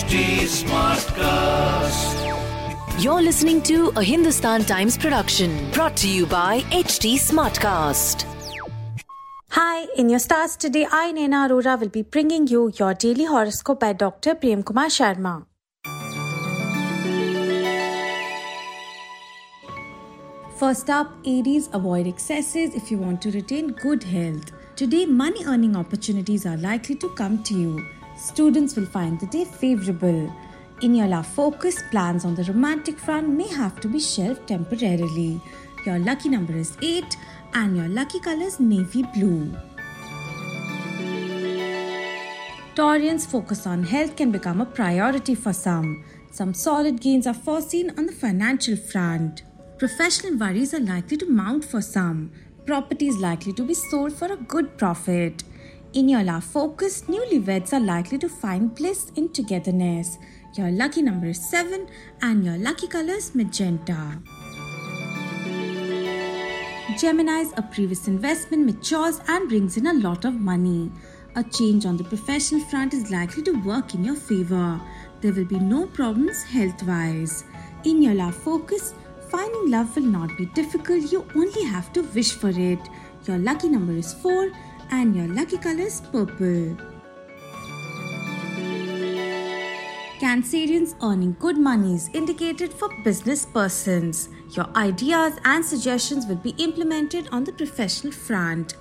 HT Smartcast. You're listening to a Hindustan Times production brought to you by HT Smartcast. Hi, in your stars today, I, Naina Arora, will be bringing you your daily horoscope by Dr. Prem Kumar Sharma. First up, Aries, avoid excesses if you want to retain good health. Today, money earning opportunities are likely to come to you. Students will find the day favorable. In your love focus, plans on the romantic front may have to be shelved temporarily. Your lucky number is 8 and your lucky color is navy blue. Taurians focus on health can become a priority for some. Some solid gains are foreseen on the financial front. Professional worries are likely to mount for some. Property is likely to be sold for a good profit. In your love focus, newlyweds are likely to find bliss in togetherness. Your lucky number is 7 and your lucky color is magenta. Gemini's a previous investment matures and brings in a lot of money. A change on the professional front is likely to work in your favor. There will be no problems health wise. In your love focus, finding love will not be difficult, you only have to wish for it. Your lucky number is 4 and your lucky color is purple. Cancerians earning good money is indicated for business persons. Your ideas and suggestions will be implemented on the professional front.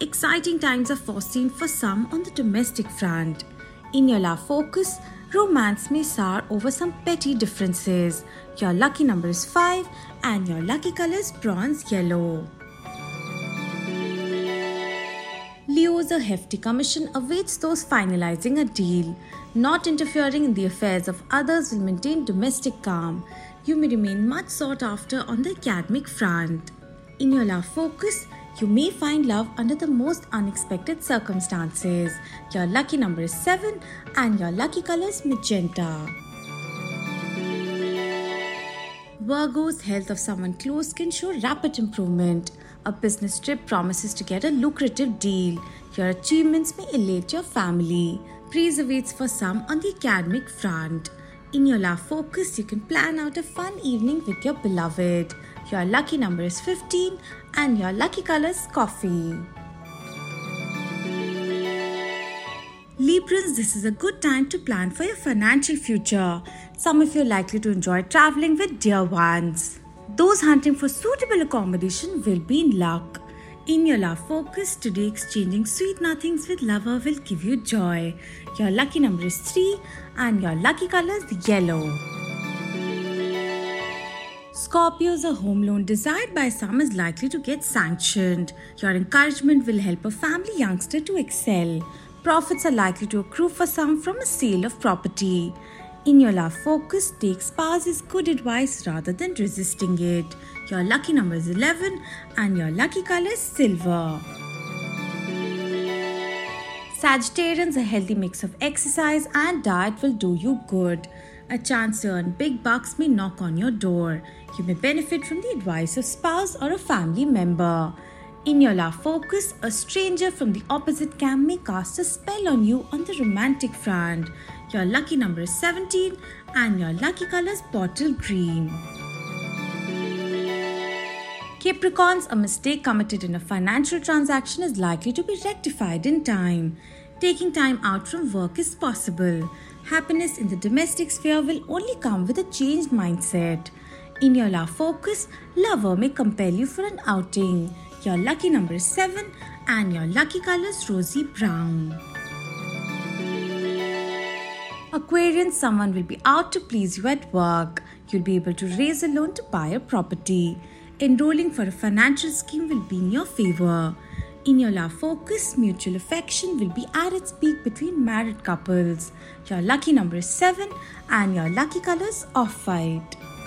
Exciting times are foreseen for some on the domestic front. In your love focus, romance may sour over some petty differences. Your lucky number is 5 and your lucky color is bronze yellow. A hefty commission awaits those finalizing a deal. Not interfering in the affairs of others will maintain domestic calm. You may remain much sought after on the academic front. In your love focus, you may find love under the most unexpected circumstances. Your lucky number is 7 and your lucky color is magenta. Virgo's health of someone close can show rapid improvement. A business trip promises to get a lucrative deal. Your achievements may elate your family. Praise awaits for some on the academic front. In your love focus, you can plan out a fun evening with your beloved. Your lucky number is 15 and your lucky color is coffee. Librans, this is a good time to plan for your financial future. Some of you are likely to enjoy traveling with dear ones. Those hunting for suitable accommodation will be in luck. In your love focus, today exchanging sweet nothings with lover will give you joy. Your lucky number is 3 and your lucky color is yellow. Scorpios, a home loan desired by some is likely to get sanctioned. Your encouragement will help a family youngster to excel. Profits are likely to accrue for some from a sale of property. In your love focus, take spouse's good advice rather than resisting it. Your lucky number is 11 and your lucky color is silver. Sagittarians, a healthy mix of exercise and diet will do you good. A chance to earn big bucks may knock on your door. You may benefit from the advice of spouse or a family member. In your love focus, a stranger from the opposite camp may cast a spell on you on the romantic front. Your lucky number is 17 and your lucky color is bottle green. Capricorns, a mistake committed in a financial transaction is likely to be rectified in time. Taking time out from work is possible. Happiness in the domestic sphere will only come with a changed mindset. In your love focus, lover may compel you for an outing. Your lucky number is 7 and your lucky color is rosy brown. Aquarian, someone will be out to please you at work. You'll be able to raise a loan to buy a property. Enrolling for a financial scheme will be in your favor. In your love focus, mutual affection will be at its peak between married couples. Your lucky number is 7 and your lucky colors off white.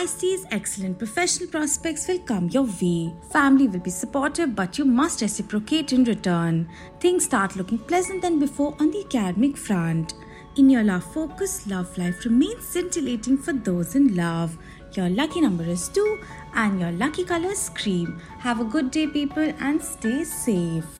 Pisces, excellent professional prospects will come your way. Family will be supportive, but you must reciprocate in return. Things start looking pleasant than before on the academic front. In your love focus, love life remains scintillating for those in love. Your lucky number is 2 and your lucky color is cream. Have a good day, people, and stay safe.